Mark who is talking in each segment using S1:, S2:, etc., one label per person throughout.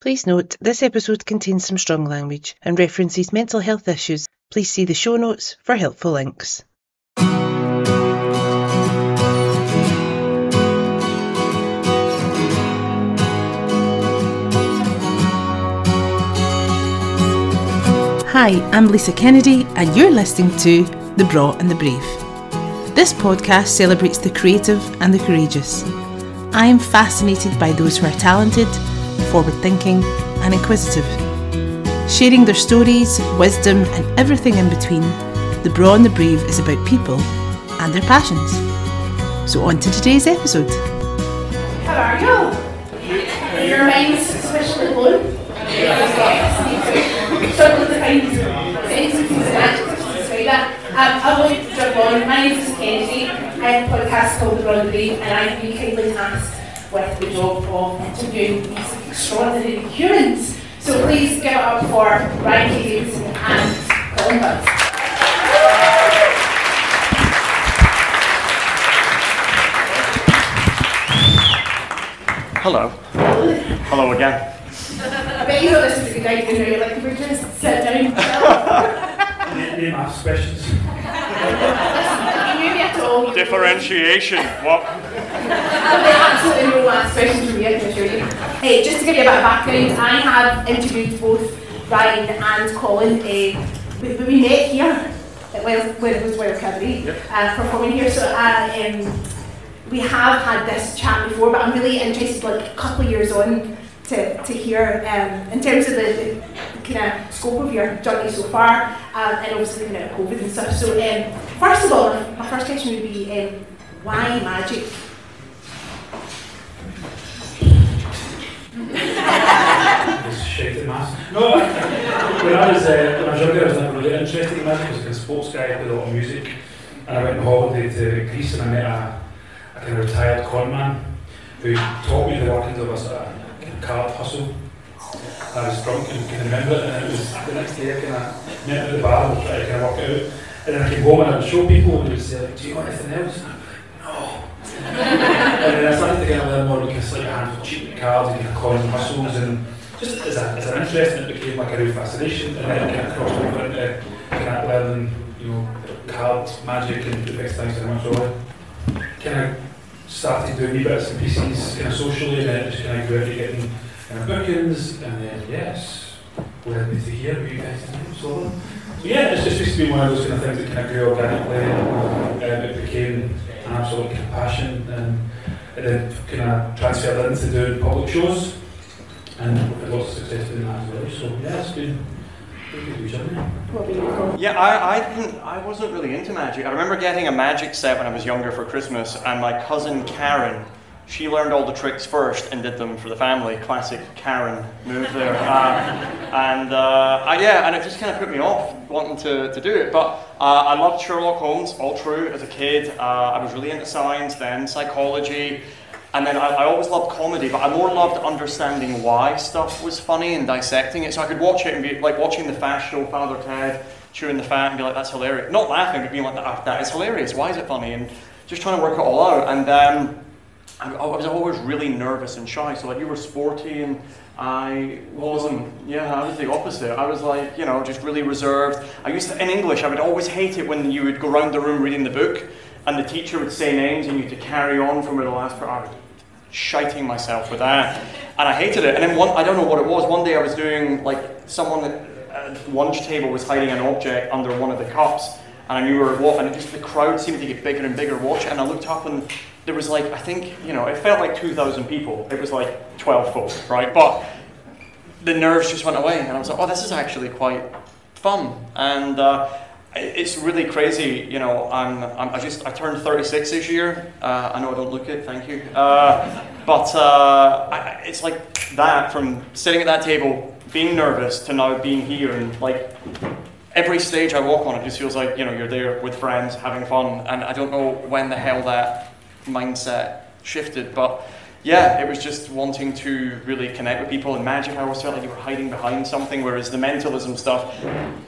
S1: Please note, this episode contains some strong language and references mental health issues. Please see the show notes for helpful links. Hi, I'm Lisa Kennedy, and you're listening to The Braw and the Brave. This podcast celebrates the creative and the courageous. I am fascinated by those who are talented, forward thinking, and inquisitive. Sharing their stories, wisdom, and everything in between, The Braw and the Brave is about people and their passions. So, on to today's episode.
S2: How are you? Your mind's especially blue. Struggle to find sentences and adjectives to describe that. Um, I want to jump on. My name is Kennedy. I have a podcast called The Broad Brave, and I've been kindly tasked with the job of interviewing these extraordinary humans. So please give it up for Ryan K. Davidson and Colin Cloud.
S3: Hello. Hello again.
S2: I bet you know this is a good idea. You're like, we're just sit down.
S4: Name ask questions.
S2: You maybe have to all
S3: Differentiation. What?
S2: absolutely no last question from me, I can assure you. Hey, just to give you a bit of background, I have interviewed both Ryan and Colin. Uh, we, we met here at Wild, where it was Wild Cabaret, uh, performing here. So uh, um, we have had this chat before, but I'm really interested, like a couple of years on, to, to hear um, in terms of the, the kind of scope of your journey so far, um, and obviously kind of COVID and stuff. So um, first of all, my first question would be, um, why magic?
S4: No, I- when I was uh, when I was younger, I was never really interested in magic. I was a sports guy, played a lot of music, and I went on holiday to Greece and I met a, a kind of retired con man who taught me the workings of a sort of card hustle. I was drunk and can remember it, and it was the next day I kind of met at the bar and trying to kind of work it out. And then I came home and I would show people and they would say, like, "Do you want anything else?" And I'd be like, "No." and then I started to kind of learn more because like a handful of cheap cards and kind of coins and muscles and just as, a, as an interest and it became like a real fascination and then it kind of crossed over into kind of learning, you know, cards, magic and the big things and so on. Kind of started doing wee bits and pieces kind of socially and then just kind of grew into getting kind of bookings and then yes, led me to here with you guys tonight, so so yeah, it's just, just been one of those kind of things that kind of grew organically and um, it became an absolute kind of passion and it then kind of transferred into doing public shows and we've had lots of success doing that as well. So yeah, it's been a good.
S2: What were you?
S3: Yeah, I, I didn't. I wasn't really into magic. I remember getting a magic set when I was younger for Christmas, and my cousin Karen, she learned all the tricks first and did them for the family. Classic Karen move there. Uh, and uh, I, yeah, and it just kind of put me off wanting to, to do it. But uh, I loved Sherlock Holmes, all true, as a kid. Uh, I was really into science, then psychology. And then I, I always loved comedy, but I more loved understanding why stuff was funny and dissecting it. So I could watch it and be like watching the Fast Show, Father Ted, chewing the fat and be like, that's hilarious. Not laughing, but being like, that, that is hilarious. Why is it funny? And just trying to work it all out. And um, I, I was always really nervous and shy. So like you were sporty and I wasn't. Yeah, I was the opposite. I was like, you know, just really reserved. I used to, in English, I would always hate it when you would go around the room reading the book and the teacher would say names and you had to carry on from where the last part. I was shiting myself with that. And I hated it. And then one, I don't know what it was. One day I was doing, like, someone at lunch table was hiding an object under one of the cups. And I knew where it was. And just, the crowd seemed to get bigger and bigger watch. And I looked up and there was like, I think, you know, it felt like 2,000 people. It was like 12 folk, right? But the nerves just went away. And I was like, oh, this is actually quite fun. And uh, it's really crazy, you know. I'm, I'm, I just I turned 36 this year. Uh, I know I don't look it, thank you. Uh, but uh, I, it's like that from sitting at that table, being nervous, to now being here, and like every stage I walk on, it just feels like you know you're there with friends having fun. And I don't know when the hell that mindset shifted, but yeah, it was just wanting to really connect with people. And magic, I always felt like you were hiding behind something, whereas the mentalism stuff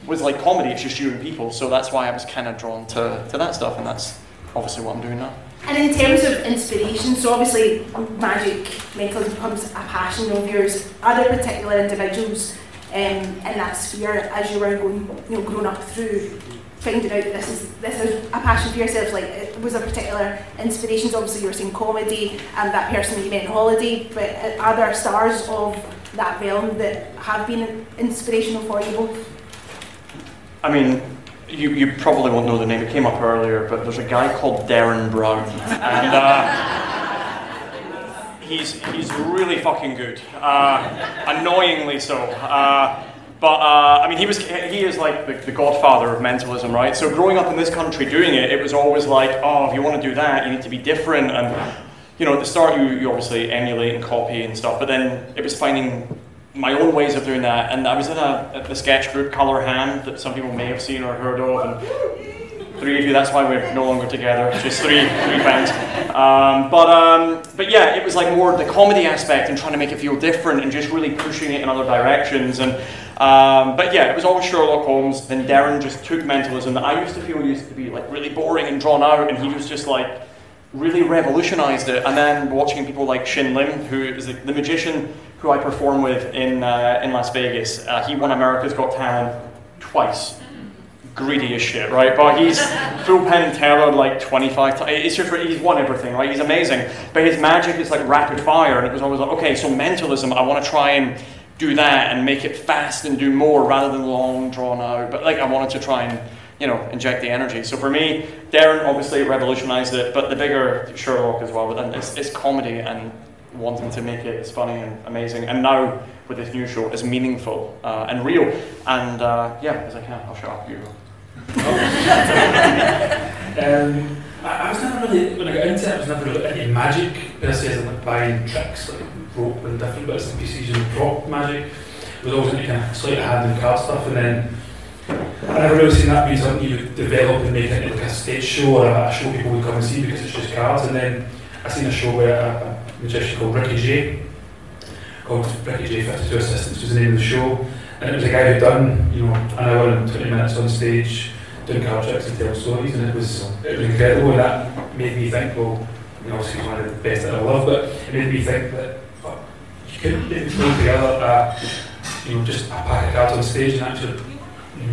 S3: was like comedy, it's just you and people. So that's why I was kind of drawn to, to that stuff, and that's obviously what I'm doing now.
S2: And in terms of inspiration, so obviously magic, mentalism becomes a passion of yours. Are there particular individuals in that sphere as you were going, you know, growing up through finding out this is this is a passion for yourself? Like, it was there particular inspirations? Obviously, you were saying comedy and that person that you met on holiday, but uh, are there stars of that realm that have been inspirational for you both?
S3: I mean, you, you probably won't know the name, it came up earlier, but there's a guy called Derren Brown. And uh, he's, he's really fucking good. Uh, annoyingly so. Uh, but uh, I mean, he was he is like the, the, godfather of mentalism, right? So growing up in this country doing it, it was always like, oh, if you want to do that, you need to be different. And you know, at the start, you, you obviously emulate and copy and stuff, but then it was finding my own ways of doing that. And I was in a, a sketch group, Colour Hand, that some people may have seen or heard of. And three of you, that's why we're no longer together, just three, three friends. Um, but, um, but yeah, it was like more the comedy aspect and trying to make it feel different and just really pushing it in other directions. And, um, but yeah, it was always Sherlock Holmes. Then Derren just took mentalism that I used to feel used to be like really boring and drawn out, and he was just like really revolutionized it. And then watching people like Shin Lim, who is the, the magician who I perform with in, uh, in Las Vegas. Uh, he won America's Got Talent twice. Greedy as shit, right? But he's full Penn Teller like 25 times. It's just, he's won everything, right? He's amazing. But his magic is like rapid fire, and it was always like, okay, so mentalism, I want to try and do that and make it fast and do more rather than long, drawn out. But like, I wanted to try and you know, inject the energy. So for me, Derren obviously revolutionized it, but the bigger Sherlock as well. But then it's, it's comedy and wanting to make it as funny and amazing. And now with this new show, as meaningful uh, and real. And uh, yeah, as I can, I'll shut up. You.
S4: um, I, I, was never really, when I got into it, I was never really into magic per se, as like buying tricks, like rope and different bits and pieces and prop magic. I was always into kind of sleight of hand and card stuff, and then I never really seen that be something you would develop and make into like a stage show or a, a show people would come and see because it's just cards. And then I seen a show where a, a magician called Ricky J, called Ricky J 52 Assistants was the name of the show, and it was a guy who'd done, you know, an hour and 20 minutes on stage doing card tricks and telling stories, and it was, it was incredible. And that made me think, well, you know, obviously one of the best that I love, but it made me think that you couldn't put together, uh, you know, just a pack of cards on stage and actually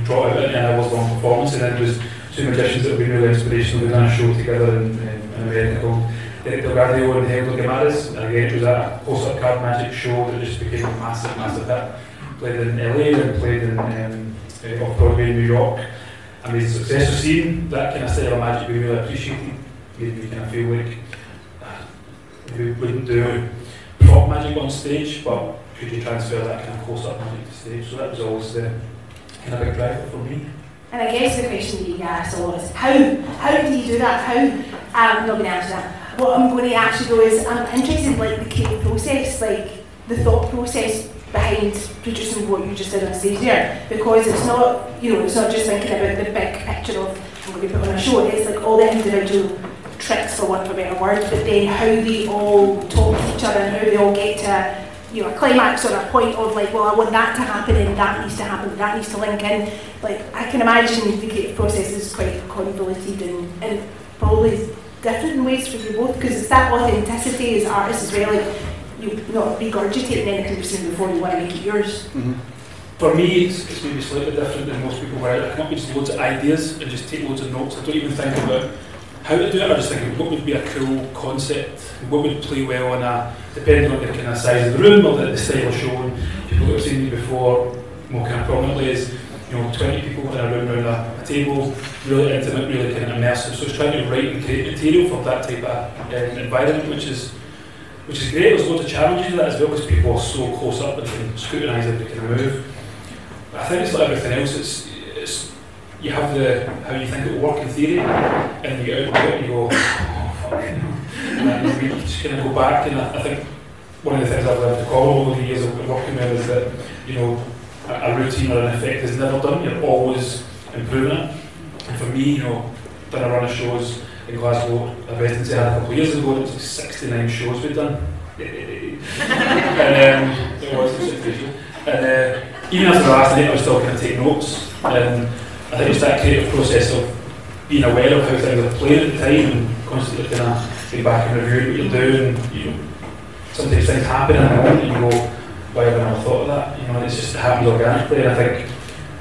S4: draw out an hour's long performance. And then there was two magicians that have been really inspirational. We done a show together in, in, in America called Derek DelGaudio and Helder Guimarães, and again it was a close-up card magic show that just became a massive, massive hit. Played in LA and played in um, uh, off Broadway in New York, the success of seeing that kind of style of magic we really appreciated. Made me kind of feel like uh, we wouldn't do prop magic on stage, but could you transfer that kind of close-up magic to stage? So that was always the kind of big driver for me.
S2: And I guess the question that you asked a lot is how how do you do that? How I'm not going to answer that what I'm going to actually do is I'm interested in like the creative process, like the thought process behind producing what you just did on stage there, because it's not, you know, it's not just thinking about the big picture of I'm going to put on a show. It's like all the individual tricks, for want of a better word, but then how they all talk to each other and how they all get to you know, a climax or a point of like, well, I want that to happen and that needs to happen, that needs to link in. Like, I can imagine the creative process is quite convoluted and, and probably different ways for you both because it's that authenticity as artists as well. Like you not regurgitating anything you've seen before, you want to make it yours.
S4: Mm-hmm. For me, it's, it's, maybe slightly different than most people where I come up with loads of ideas and just take loads of notes. I don't even think about how to do it. I just think what would be a cool concept, what would play well on a, depending on the kind of size of the room or the, the style of show. And people that have seen me before more kind of prominently is you know, 20 people in a room around a, a, table, really intimate, really kind of immersive. So it's trying to write and create material for that type of um, environment, which is which is great. There's loads of challenges in that as well because people are so close up and can scrutinise every kind of move. But I think it's like everything else. It's, it's you have the how you think it will work in theory, and you get out and you go, oh fuck, and you just kind of go back. And I, I think one of the things I've learned to call over the years of working with is that you know a, routine or an effect is never done, you're always improving it. And for me, you know, done a run of shows in Glasgow, a residency I had a couple of years ago, it was like 69 shows we'd done. and um, it was 60 shows. And uh, even after the last night, I was still kind of taking notes. And I think it's that creative process of being aware of how things are playing at the time and constantly kind of being back and reviewing what you're doing. You know, sometimes things happen in the moment and you go, why haven't I thought of that? You know, and it's just happens organically. And I think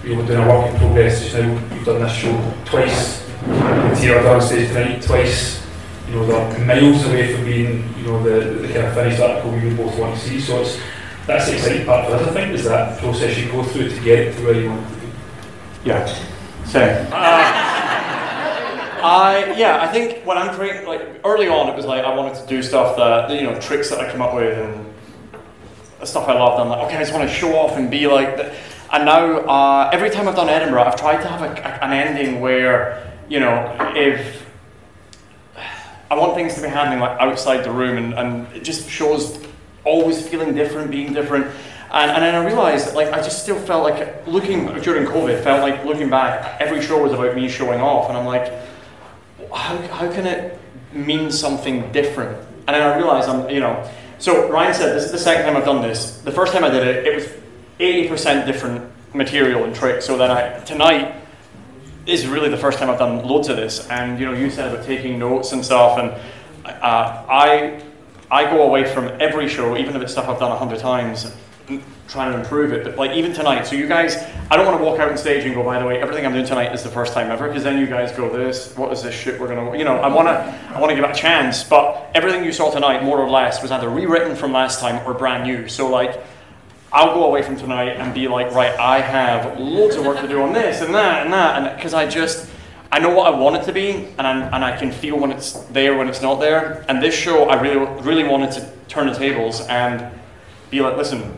S4: know, we're doing a work in progress just now. We've done this show twice. Material on stage tonight twice. You know, they're miles away from being, you know, the, the kind of finished article we would both want to see. So it's that's the exciting part for us, I think, is that process you go through to get to where you want to be.
S3: Yeah. Same. Uh, I yeah, I think when I'm creating like early on, it was like I wanted to do stuff that you know tricks that I come up with and stuff I loved. I'm like, okay, I just want to show off and be like. And now uh, every time I've done Edinburgh, I've tried to have a, a, an ending where you know if I want things to be happening like outside the room, and, and it just shows always feeling different, being different. And, and then I realised, like, I just still felt like looking during COVID, felt like looking back, every show was about me showing off, and I'm like, how, how can it mean something different? And then I realised, I'm, you know, so Ryan said this is the second time I've done this. The first time I did it, it was 80% different material and tricks. So then I tonight is really the first time I've done loads of this. And you know, you said about taking notes and stuff, and uh, I I go away from every show, even if it's stuff I've done a hundred times, trying to improve it. But like even tonight, so you guys, I don't want to walk out on stage and go, by the way, everything I'm doing tonight is the first time ever, because then you guys go, this, what is this shit we're gonna, you know, I wanna, I wanna give it a chance. But everything you saw tonight, more or less, was either rewritten from last time or brand new. So like. I'll go away from tonight and be like, right, I have loads of work to do on this and that and that, and because I just, I know what I want it to be, and i and I can feel when it's there, when it's not there. And this show, I really, really wanted to turn the tables and be like, listen,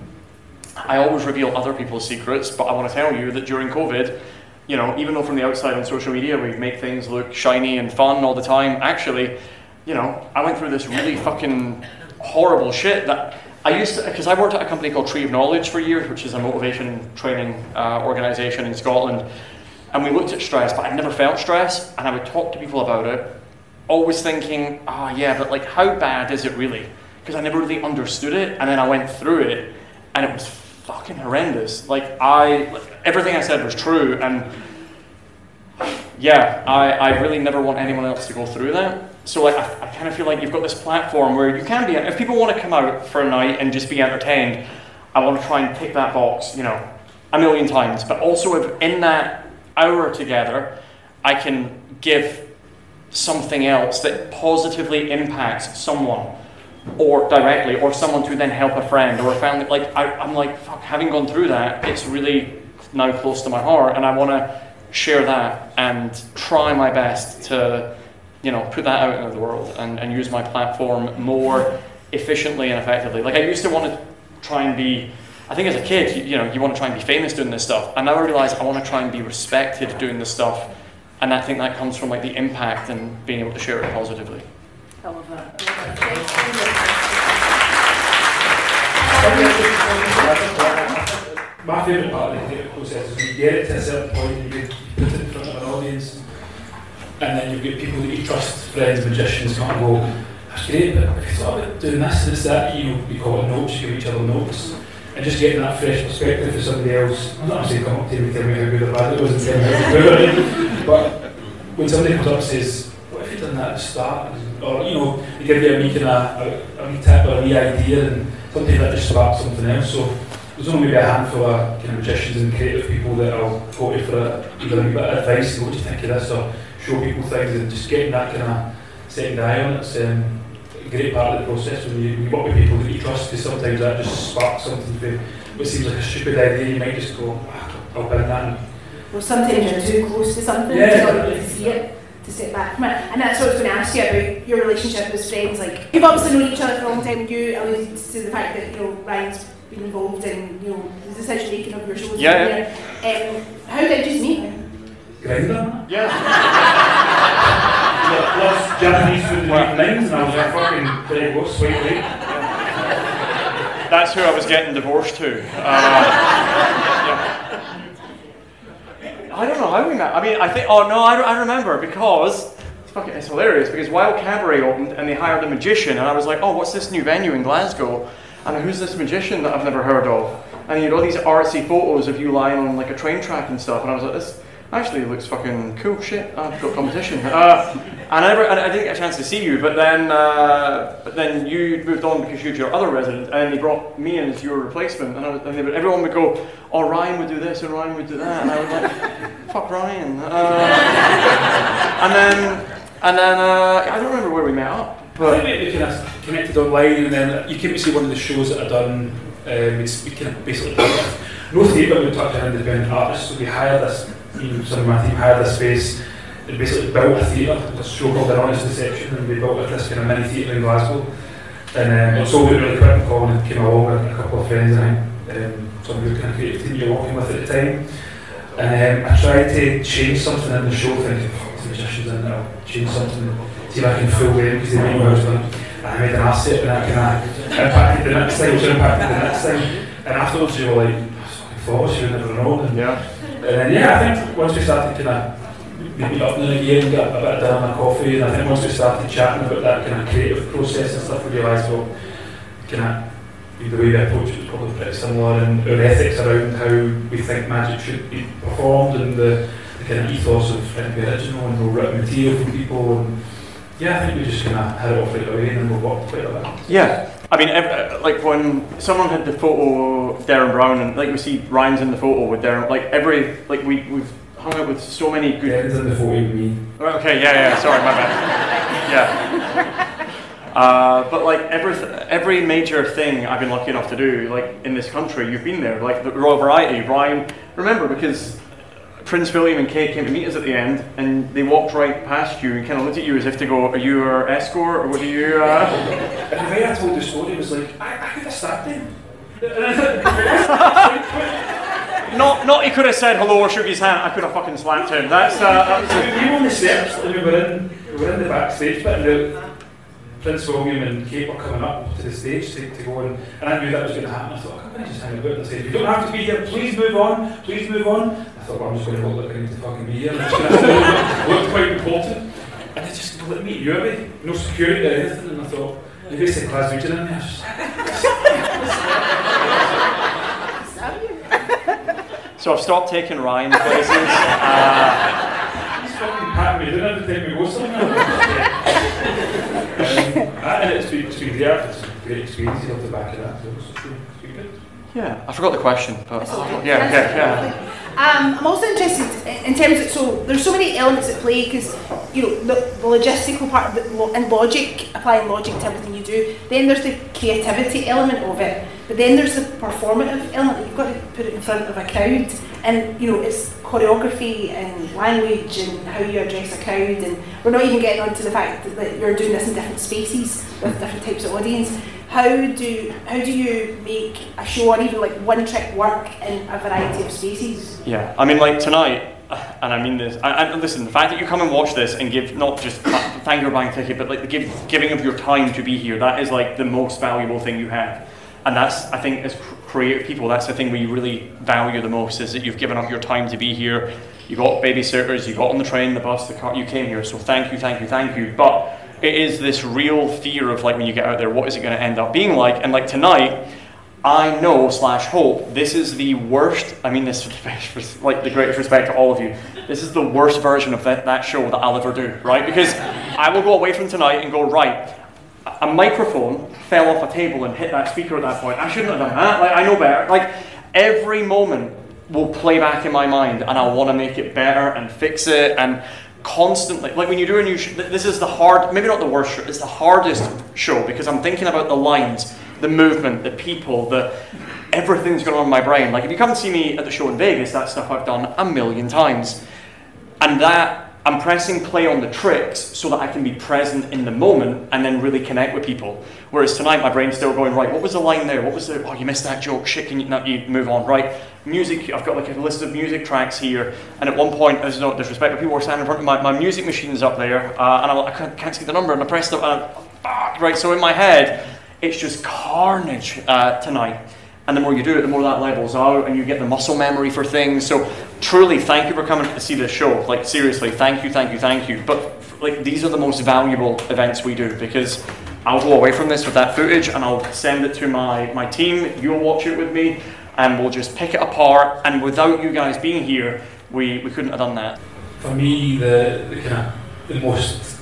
S3: I always reveal other people's secrets, but I want to tell you that during COVID, you know, even though from the outside on social media we make things look shiny and fun all the time, actually, you know, I went through this really fucking horrible shit that I used to, because I worked at a company called Tree of Knowledge for years, which is a motivation training uh, organization in Scotland. And we looked at stress, but I'd never felt stress, and I would talk to people about it, always thinking, oh yeah, but like, how bad is it really? Because I never really understood it, and then I went through it, and it was fucking horrendous. Like, I, like, everything I said was true, and yeah, I, I really never want anyone else to go through that. So like, I, I kind of feel like you've got this platform where you can be, if people want to come out for a night and just be entertained, I want to try and tick that box, you know, a million times. But also if in that hour together, I can give something else that positively impacts someone or directly or someone to then help a friend or a family like I, i'm like fuck having gone through that it's really now close to my heart and i want to share that and try my best to you know put that out into the world and, and use my platform more efficiently and effectively like i used to want to try and be I think as a kid, you, you, know, you want to try and be famous doing this stuff. And now I realize I want to try and be respected doing this stuff. And I think that comes from like the impact and being able to share it positively.
S2: I love that.
S4: My favourite part of the creative process is when you get it to a certain point and you put it in front of an audience, and then you get people that you trust, friends, magicians, and go, that's great, but if you thought about doing this it's that, you know, we call it notes, you give each other notes and just getting that fresh perspective for somebody else. I'm not saying come up to me and tell me how good or bad it was and tell me how it, but when somebody comes up and says, what if you done that at the start? Or, you know, they give you a wee, kind a, a wee tip or a wee idea and sometimes that just sparks something else. So there's only maybe a handful of kind of magicians and creative people that I'll go to for a, either a bit of advice what do you think of this or show people things and just getting that kind of second eye on it's um, great part of the process when you, when you work with people that you trust because sometimes that just sparks something for what seems like a stupid idea. You might just go, ah, I'll bring that in.
S2: Well, sometimes you're too close to something
S4: Yeah.
S2: to not really see it, to step back from it. And that's what I was going to ask you about your relationship as friends. Like, you've obviously known each other for a long time, and you alluded to the fact that, you know, Ryan's been involved in, you know, the decision making of your shows.
S3: Yeah, yeah.
S2: Um, how did you meet?
S4: Grinder?
S3: Yeah.
S4: Loves Japanese food and white names and I was like, fucking, there you go, sweet.
S3: That's who I was getting divorced to. Uh, yeah. I don't know how we met. I mean, I think, oh no, I, I remember because it's fucking it's hilarious because Wild Cabaret opened and they hired a magician, and I was like, oh, what's this new venue in Glasgow? And who's this magician that I've never heard of? And you know, these artsy photos of you lying on like a train track and stuff, and I was like, this actually, it looks fucking cool shit. I've got competition. Uh, and I, never, and I didn't get a chance to see you, but then, uh, but then you moved on because you had your other resident, and they brought me in as your replacement. And, I was, and they would, everyone would go, "Oh, Ryan would do this, and Ryan would do that," and I was like, "Fuck Ryan." Uh, and then, and then uh, I don't remember where we met up.
S4: I
S3: But
S4: think we, we kind of connected online, and then you came to see one of the shows that I done. Um, it's, we kind of basically done no theatre, but we talked to an independent artists, so we hired this. You know, some of team hired this space. and basically built a theatre, a show called The Honest Deception, and we built this kind of mini theatre in Glasgow. And um, it sold out really quick, and Colin came along with a couple of friends, and um, some of your kind of creative team you're working with at the time. And um, I tried to change something in the show, thinking, fuck, the magicians in it, I'll change something, see if I can fool them, because they might know how it's done. And I made an asset, and that kind of impacted the next time, which impacted the next time. And afterwards, you were like, fucking thoughts, you never know. And,
S3: yeah,
S4: and then, yeah, I think once we started kind of meet up in the gear and get a bit of dinner and coffee, and I think once we started chatting about that kind of creative process and stuff, we realised, well, kind of the way we approach it was probably pretty similar, and our ethics around er how er we think magic should be performed, and uh, the, the kind of ethos of trying to be original and no written material from people. And yeah, I think we just kind of had it off right away, and we worked quite a bit.
S3: Yeah, I mean, ev- like when someone had the photo of Derren Brown, and like we see Ryan's in the photo with Derren, like every like we we've hung out with so many good.
S4: Dan's in the photo with me.
S3: Okay, yeah, yeah. Sorry, my bad. Yeah. Uh, but like every every major thing I've been lucky enough to do, like in this country, you've been there. Like the Royal Variety, Ryan. Remember because Prince William and Kate came to meet us at the end, and they walked right past you and kind of looked at you as if to go, "Are you our escort, or what are you?" Uh?
S4: And the way I told the story was like, I, I could have stabbed him.
S3: Not, not he could have said hello or shook his hand. I could have fucking slapped him. That's uh, that's.
S4: We were on the steps and we were in, we were in the backstage bit and the, Prince William and Kate were coming up to the stage to, to go and, and I knew that was going to happen. I thought, I'm going to just hang about and say, you don't have to be here, please move on, please move on. I thought, well, I'm just going to look like I need to fucking be here. I'm just going to look quite important. And they just let me you away, no security or anything. And I thought, they basically class region in there. I was just,
S3: So I've stopped taking Ryan places. Uh,
S4: He's fucking patting me down every time we go somewhere. Um, and it's been, it's been great. It's a great experience. You have to back it up. So it's been, it's been good.
S3: yeah, I forgot the question, but
S2: It's
S3: yeah, yeah, yeah.
S2: Um, I'm also interested in terms of so there's so many elements at play because you know the, the logistical part the and logic applying logic to everything you do. Then there's the creativity element of it, but then there's the performative element. You've got to put it in front of a crowd, and you know it's choreography and language and how you address a crowd. And we're not even getting onto the fact that, that you're doing this in different spaces with different types of audience. How do how do you make a show or even like one trick work in a variety of spaces?
S3: Yeah, I mean, like tonight, and I mean this. I, I, listen, the fact that you come and watch this and give not just th- thank you for buying ticket, but like the give, giving of your time to be here, that is like the most valuable thing you have. And that's, I think, as creative people, that's the thing we really value the most is that you've given up your time to be here. You got babysitters, you got on the train, the bus, the car, you came here. So thank you, thank you, thank you. But it is this real fear of like when you get out there, what is it going to end up being like? And like tonight, I know slash hope this is the worst. I mean this like the greatest respect to all of you. This is the worst version of that, that show that I'll ever do, right? Because I will go away from tonight and go right. A microphone fell off a table and hit that speaker at that point. I shouldn't have done that. Like I know better. Like every moment will play back in my mind, and I want to make it better and fix it and constantly. Like when you do a new, sh- th- this is the hard, maybe not the worst show. It's the hardest show because I'm thinking about the lines, the movement, the people, the everything's going on in my brain. Like if you come and see me at the show in Vegas, that stuff I've done a million times, and that I'm pressing play on the tricks so that I can be present in the moment and then really connect with people. Whereas tonight, my brain's still going, right, what was the line there? What was the, oh, you missed that joke, shit, can you, not, you move on, right? Music, I've got like a list of music tracks here, and at one point, there's no disrespect, but people were standing in front of my, my music machine's up there, uh, and I'm like, I can't, can't see the number, and I pressed it, and fuck, right, so in my head, it's just carnage uh, tonight. And the more you do it, the more that levels out, and you get the muscle memory for things. So, truly, thank you for coming to see this show. Like, seriously, thank you, thank you, thank you. But, like, these are the most valuable events we do because I'll go away from this with that footage and I'll send it to my, my team. You'll watch it with me, and we'll just pick it apart. And without you guys being here, we, we couldn't have done that.
S4: For me, the, the kind of the most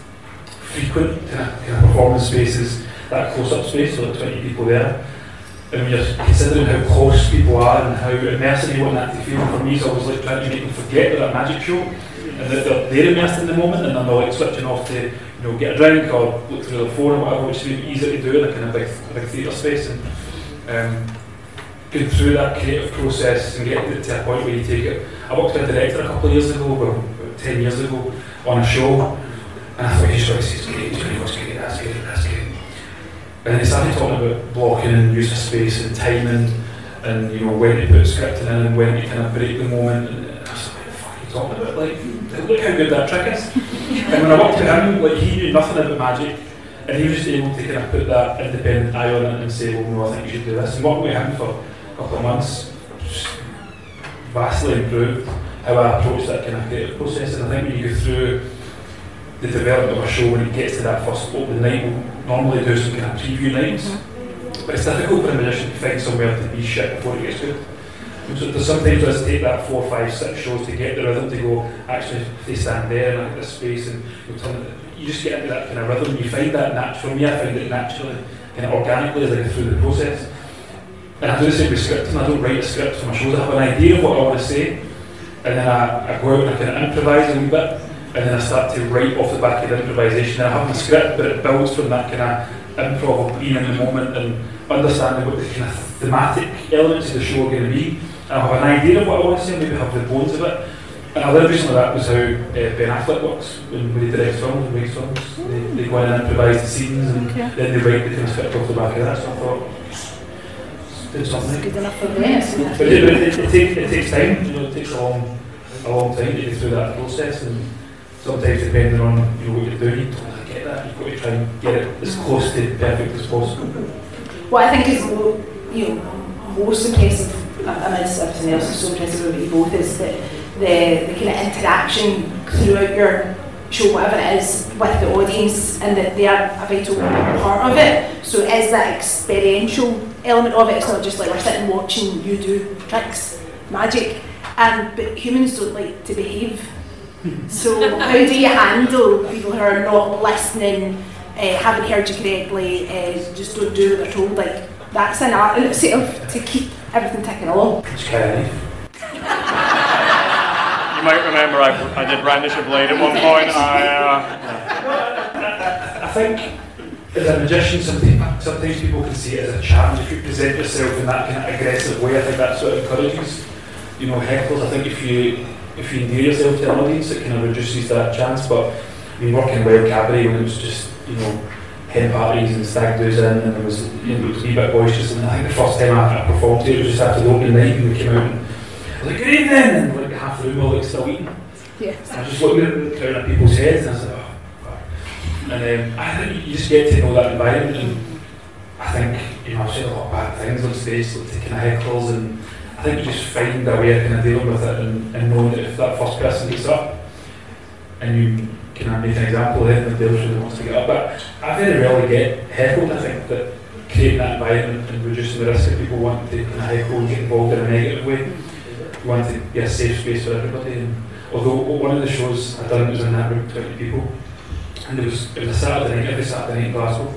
S4: frequent kind of, kind of performance space is that close-up space, so like 20 people there. And when you're considering how close people are and how immersive you want that to feel, for me it's always like trying to make them forget that magic show and that they're, they're immersed in the moment and they're not like switching off to you know get a drink or look through the phone or whatever, which is easier to do in a kind of big, big theatre space. And um, going through that creative process and it to a point where you take it. I worked with a director a couple of years ago, about 10 years ago, on a show, and I thought, to say, it's great, it's great, that's great, that's great. And then he started talking about blocking and use of space and timing and, you know, when to put scripting in and when to kind of break the moment. And I was like, what the fuck are you talking about? Like, look how good that trick is. and when I worked with him, like, he knew nothing about magic. And he was just able to kind of put that independent eye on it and say, well, no, I think you should do this. And working with him for couple of months, vastly improved how I approach that kind of creative process. And I think when you go through the development of a show, when it gets to that first open night, we'll normally do some kind of preview nights. Mm-hmm. But it's difficult for a musician to find somewhere to be shit before it gets good. And so there's sometimes does take that four, five, six shows to get the rhythm to go, actually, if they stand there and at this space and you, you just get into that kind of rhythm. You find that natural. For me, I find it naturally, kind of organically as I go through the process. And I do the same with scripts, and I don't write a script for my shows. I have an idea of what I want to say, and then I, I go out and I kind of improvise a wee bit, and then I start to write off the back of the improvisation. And I have my script, but it builds from that kind of improv of being in the moment and understanding what the kind of thematic elements of the show are going to be. And I have an idea of what I want to say, maybe have the bones of it. And a little reason of that was how uh, Ben Affleck works when, when he directs films and makes films. They, they go in and improvise the scenes and
S1: Okay.
S4: then they write the kind of script off the back of that. So I thought, did something.
S2: Good enough for me. isn't?
S4: But it, it, it, takes, it takes time, you know, it takes a long, a long time to get through that process and sometimes depending on you know, what you're doing, you don't really get that. You've got to try and get it as close to perfect as possible.
S2: What I think is mo- you know most impressive amidst everything else is so impressive about you both is that the, the kind of interaction throughout your show, whatever it is, with the audience and that they are a vital part of it. So it is that experiential element of it. It's not just like we're sitting watching you do tricks, magic. And but humans don't like to behave. So how do you handle people who are not listening, uh, haven't heard you correctly, uh, just don't do what they're told? Like that's an art in itself to keep everything ticking along.
S4: Just carry on.
S3: You might remember I, I did brandish a blade at one point. I, uh,
S4: I think as a magician, sometimes, sometimes people can see it as a challenge. If you present yourself in that kind of aggressive way, I think that sort of encourages, you know, heckles. I think if you if you endear yourself to an audience, it kind of reduces that chance. But I mean, working with cabaret when it was just, you know, hen parties and stag do's in, and it was, you know, it was a wee bit boisterous. And I think the first time I, I performed here, it was just after the opening night, and we came out and I was like, good evening, and like half the room were like still eating.
S2: Yes.
S4: I was just looking at down at people's heads and I was like, oh, fuck. And um, I think you just get to know that environment and I think, you know, I've said a lot of bad things on stage, like taking heckles and I think you just find a way of kind of dealing with it and, and knowing that if that first person gets up and you of make an example of them, the other wants to get up. But I very rarely get heckled. I think that creating that environment and reducing the risk of people wanting to kind of heckle and get involved in a negative way, you want to be a safe space for everybody. And although one of the shows I done was in that room, 20 people, and it was it was a Saturday night, every Saturday night in Glasgow.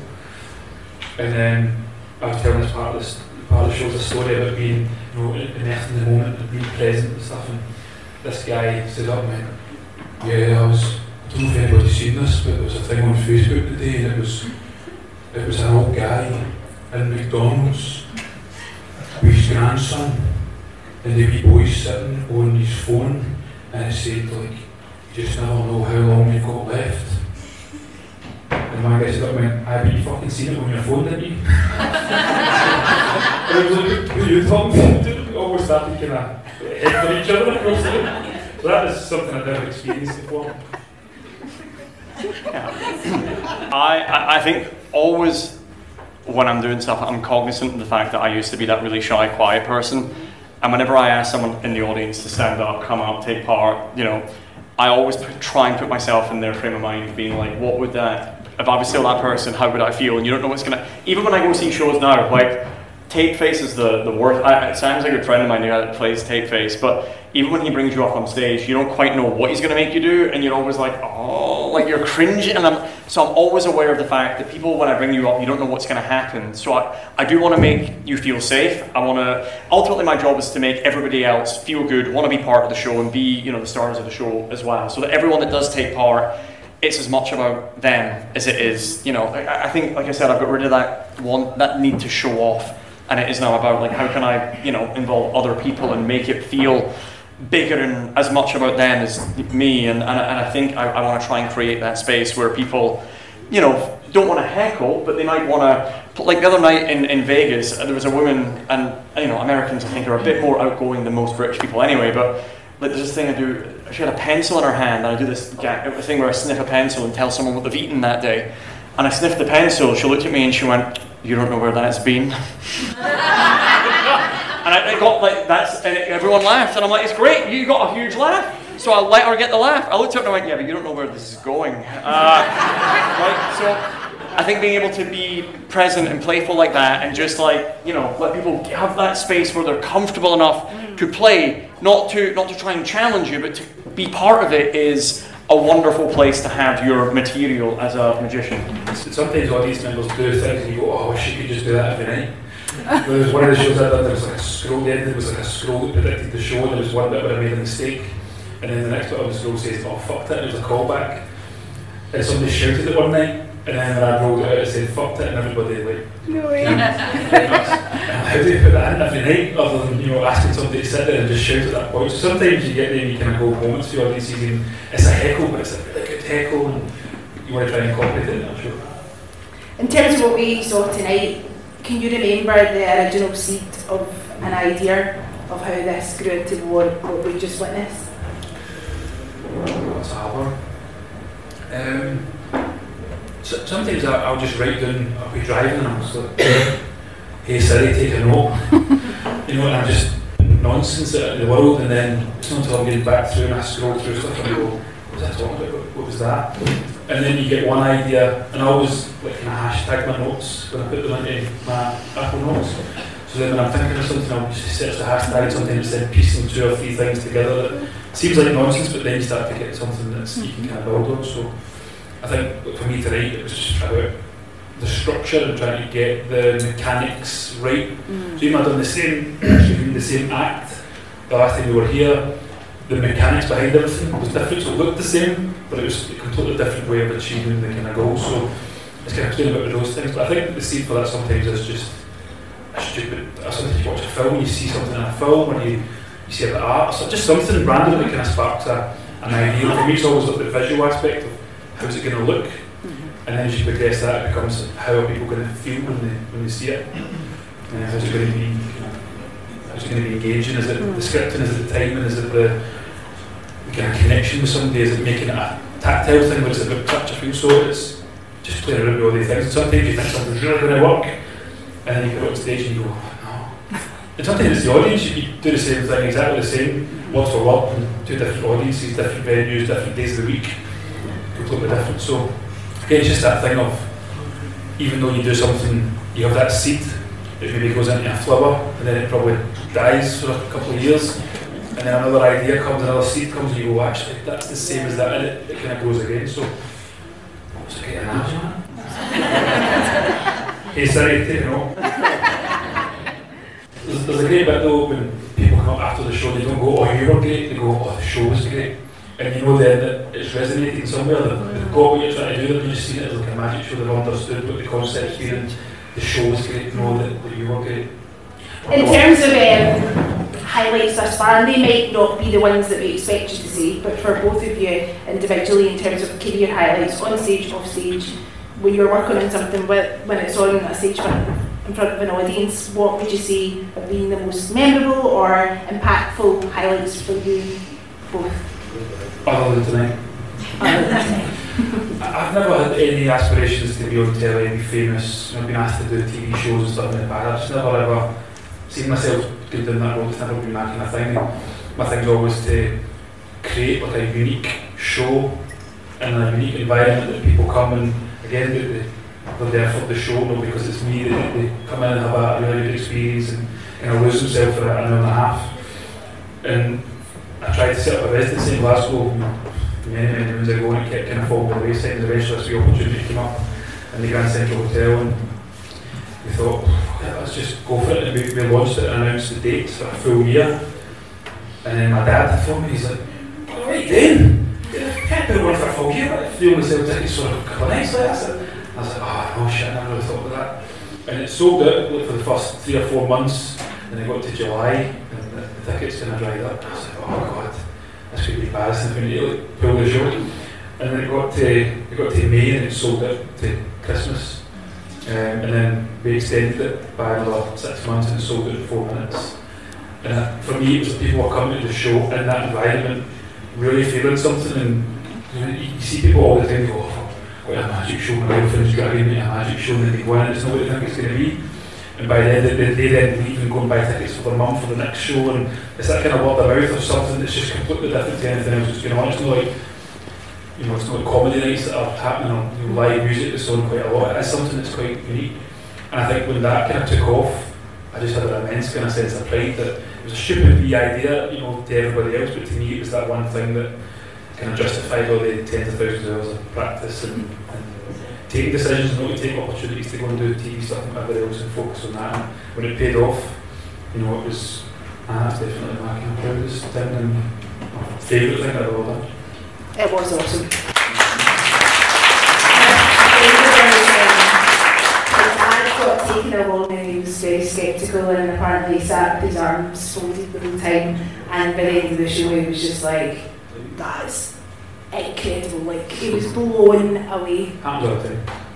S4: And then I was telling this part of this part of the show's a story about being, you know, immersed in the moment and being present and stuff. And this guy stood up and went, "Yeah, I was. I don't know if anybody's seen this, but there was a thing on Facebook today, and it was it was an old guy in McDonald's with his grandson, and the wee boy's sitting on his phone, and it said like, you just never know how long you've got left." And my guy stood up and went, I bet you fucking seen it on your phone, didn't you? and I was like, who you talking to? We almost started kind of head each other across the room. So that is something I've never experienced before.
S3: I, I, think always when I'm doing stuff, I'm cognizant of the fact that I used to be that really shy, quiet person. And whenever I ask someone in the audience to stand up, come up, take part, you know, I always try and put myself in their frame of mind, being like, what would that, if I was still that person, how would I feel? And you don't know what's gonna, even when I go see shows now, like, Tape Face is the, the worst. I, Sam's a good friend of mine who plays Tape Face, but even when he brings you up on stage, you don't quite know what he's to make you do, and you're always like, oh, like you're cringing. And I'm, so I'm always aware of the fact that people, when I bring you up, you don't know what's to happen. So I, I do want to make you feel safe. I want to, ultimately, my job is to make everybody else feel good, want to be part of the show, and be, you know, the stars of the show as well. So that everyone that does take part, it's as much about them as it is, you know. I, I think, like I said, I've got rid of that one, that need to show off, and it is now about like how can I, you know, involve other people and make it feel bigger and as much about them as me. And, and, and I think I, I want to try and create that space where people, you know, don't want to heckle, but they might want to. Like the other night in, in Vegas, uh, there was a woman, and you know, Americans I think are a bit more outgoing than most British people anyway. But like there's this thing I do. She had a pencil in her hand, and I do this thing where I sniff a pencil and tell someone what they've eaten that day. And I sniffed the pencil. She looked at me and she went, "You don't know where that's been." And I, I, got like that's and everyone laughed, and I'm like, it's great, you got a huge laugh. So I let her get the laugh. I looked at her and I went, yeah, but you don't know where this is going. Uh, right? So I think being able to be present and playful like that, and just like you know, let people have that space where they're comfortable enough mm. to play, not to not to try and challenge you, but to be part of it is a wonderful place to have your material as a magician.
S4: Sometimes audience members do things and you go, oh, I wish you could just do that every night. there was one of the shows I done, there was like a scroll, the end there was like a scroll that predicted the show, and there was one bit where I made a mistake, and then the next bit on the scroll says, oh, fucked it, and it was a callback. And somebody shouted it one night, and then when I rolled it out, it said, fucked it, and everybody like, no way. how do you put that in every night, other than, you know, asking somebody to sit there and just shout at that point? So sometimes you get there and you kind of go moments for your audience, and it's a heckle, but it's a really good heckle, and you want to try and incorporate it, I'm sure.
S2: In terms of what we saw tonight, can you remember the original seed of an idea of how this grew into what, what we just witnessed?
S4: That's a hard one. Um, so, sometimes I, will just write down, I'll be driving and I'm just like, hey Siri, take a note. you know, and I'm just nonsense in the world and then it's not until I'm getting back through and I scroll through stuff and I go, what was I talking about? What, was that? and then you get one idea, and I always like kind of hashtag my notes when I put them into my Apple Notes. So then when I'm thinking of something, I'll just search the hashtag, sometimes then piecing two or three things together that seems like nonsense, but then you start to get something that you can kind of build on. So I think for me tonight, it was just about the structure and trying to get the mechanics right. Mm. So even I've done the same, the same act the last time we were here, the mechanics behind everything was different, so it looked the same, but it was a completely different way of achieving the kind of goals. So it's kind of playing about those things. But I think the seed for that sometimes is just a stupid. Sometimes you watch a film, you see something in a film, or you, you see a bit of art, so just something random that kind of sparks a, an idea. For me, it's always like the visual aspect of how's it going to look, mm-hmm. and then as you progress that, it becomes how are people going to feel when they when they see it. Uh, how's it going to be? You know, how's it going to be engaging? Is it the scripting? Is it the timing? Is it the kind of connection with somebody? Is it making it a tactile thing, or is it about touch? I feel so. It's just playing around with all these things. And sometimes you think something's really going to work, and then you go on stage and you go, no. And sometimes it's the audience. You do the same thing, exactly the same, word for word, two different audiences, different venues, different days of the week, completely different. So again, it's just that thing of even though you do something, you have that seed that maybe goes into a flower, and then it probably dies for a couple of years and then another idea comes, another seed comes, and you go, actually, that's the same as that, and it, it kind of goes again. So, what's a great analogy, hey, sorry, take it on. There's, there's a great bit though when people come up after the show, they don't go, oh, you were great, they go, oh, the show was great. And you know then that it's resonating somewhere, they've, they've got what you're trying to do, they've just seen it as like a magic show, they've understood what the concept's been, the show was great, know that, that you were great.
S2: In terms of um, highlights thus far, and they might not be the ones that we expect you to see, but for both of you individually, in terms of career highlights, on stage, off stage, when you're working on something, when it's on a stage in front of an audience, what would you say have been the most memorable or impactful highlights for you both?
S4: Other than tonight. Um, I've never had any aspirations to be on telly and be famous. I've been asked to do TV shows and stuff like that. I've just never ever seen myself good down that road, it's never been that kind of thing. My thing's always to create like a unique show in a unique environment that people come and again they, they're there for the show, not because it's me, they, they come in and have a really good experience and of lose themselves for an hour and a half. And tried to set up a residency in Glasgow many, many moons ago and it kept kind of falling by the wayside and eventually this opportunity came up in the Grand Central Hotel and we thought, let's just go for it and we, we launched it and announced the dates for a full year and then my dad phoned me he's like, all right then, can't do one for a full year, but if only sell tickets for a couple nights that. I was like, oh, oh shit, I never really thought of that. And it sold out for the first three or four months then got to July and the, tickets kind of dried up. I like, oh god this could be embarrassing for me to pull the show. And then it got to it got to May and it sold out to Christmas. Um, and then we extended it by another six months and it sold out in four minutes. And for me, it was people coming to the show in that environment, really feeling something. And you, see people all the time go, oh, what a magic show, my girlfriend's got to give me a magic show, and they go in and it's not what they think it's going to be. And by then, they, they then leave and go and buy tickets for their mum for the next show. And it's that kind of word of mouth or something that's just completely different to anything else that's going on. It's not like, you know, it's not comedy nights that are happening on you know, live music that's on quite a lot. It is something that's quite unique. And I think when that kind of took off, I just had an immense kind of sense of pride that it was a stupid idea, you know, to everybody else, but to me it was that one thing that kind of justified all the tens of thousands of hours of practice and, and take decisions, not to take opportunities to go and do TV stuff and whatever else and focus on that. And when it paid off, you know, it was, ah, that's definitely my kind of proudest thing and favourite thing I've ever done.
S2: It was awesome. got taken along and he was very sceptical and apparently sat with his arms folded the whole time and by the end of the show he was just like, that's incredible. Like he was blown away.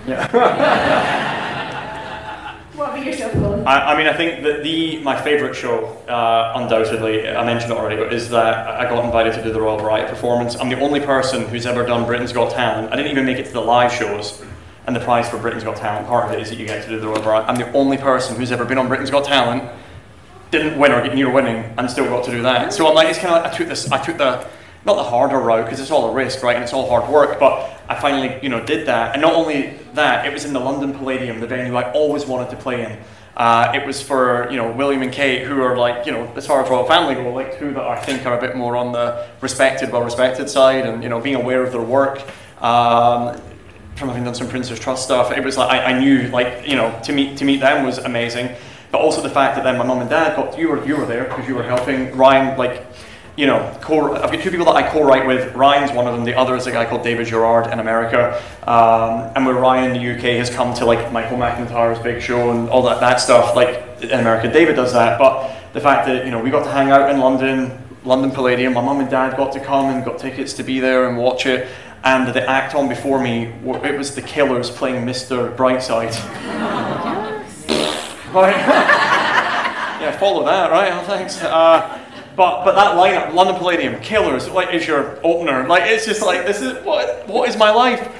S3: Yeah.
S2: what about yourself, Colin?
S3: I, I mean, I think that the my favourite show, uh, undoubtedly, I mentioned it already, but is that I got invited to do the Royal Variety performance. I'm the only person who's ever done Britain's Got Talent. I didn't even make it to the live shows. And the prize for Britain's Got Talent, part of it is that you get to do the Royal Variety. I'm the only person who's ever been on Britain's Got Talent, didn't win or get near winning, and still got to do that. So I'm like, it's kind of like I took this, I took the not the harder route because it's all a risk, right? And it's all hard work. But I finally, you know, did that. And not only that, it was in the London Palladium, the venue I always wanted to play in. Uh, it was for you know William and Kate, who are like you know as far as royal family go, like two that I think are a bit more on the respected, well-respected side, and you know being aware of their work. Um, from having done some Prince's Trust stuff, it was like I, I knew like you know to meet to meet them was amazing, but also the fact that then my mum and dad got you were you were there because you were helping Ryan like you know, co- I've got two people that I co-write with. Ryan's one of them. The other is a guy called David Gerard in America. Um, and where Ryan in the UK has come to like Michael McIntyre's big show and all that, that stuff, like in America, David does that. But the fact that, you know, we got to hang out in London, London Palladium, my mum and dad got to come and got tickets to be there and watch it. And the act on before me, it was the Killers playing Mr. Brightside. yeah, follow that, right? Oh, thanks. Uh, but but that lineup, London Palladium, Killers, like is your opener. Like it's just like this is what what is my life?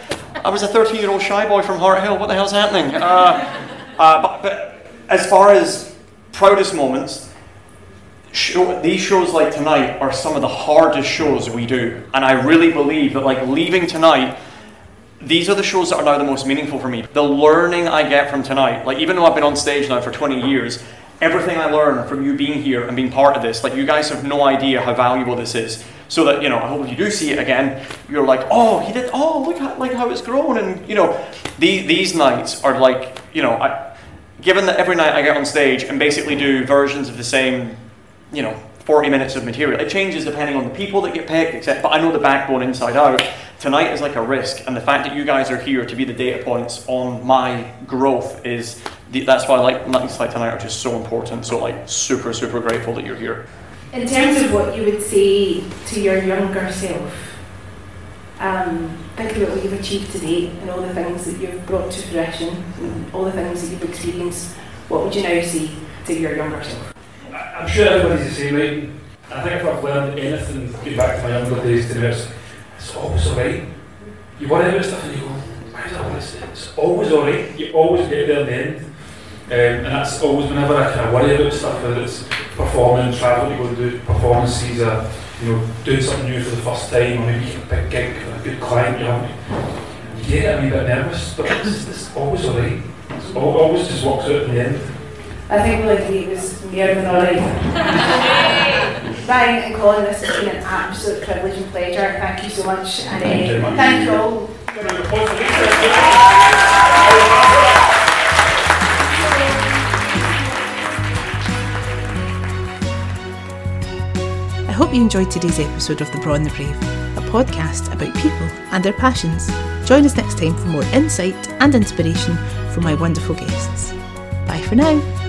S3: I was a 13 year old shy boy from Harthill. What the hell's happening? Uh, uh, but, but as far as proudest moments, show, these shows like tonight are some of the hardest shows we do, and I really believe that like leaving tonight. These are the shows that are now the most meaningful for me. The learning I get from tonight, like even though I've been on stage now for 20 years, everything I learned from you being here and being part of this, like you guys have no idea how valuable this is. So that you know, I hope if you do see it again, you're like, oh, he did. Oh, look at like how it's grown, and you know, these these nights are like, you know, I, given that every night I get on stage and basically do versions of the same, you know, 40 minutes of material. It changes depending on the people that get picked, etc. But I know the backbone inside out. Tonight is like a risk, and the fact that you guys are here to be the data points on my growth is the, that's why like nights like tonight are just so important. So like super super grateful that you're here.
S2: In terms of what you would say to your younger self, um, think about what you've achieved today and all the things that you've brought to fruition, and all the things that you've experienced. What would you now say to your younger self?
S4: I'm sure everybody's the same, right? I think if I've learned anything, going back to my younger days, to it's, it's always alright. You worry about stuff and you go, why is that always? It's always alright. You always get there in the end. Um, and that's always whenever I kind of worry about stuff, whether it's performing, traveling to go and do performances, or you know, doing something new for the first time, or maybe a big gig for a good client, you know, you get a wee bit nervous, but it's, it's always alright. It always just works out in the end.
S2: I think like he was near than alright.
S4: Ryan and Colin, this has been an absolute privilege and pleasure. Thank you so much. And uh,
S5: Thank you very much.
S4: thank you all.
S2: Hope you enjoyed today's episode of The Braw and the Brave, a podcast about people and their passions. Join us next time for more insight and inspiration from my wonderful guests. Bye for now.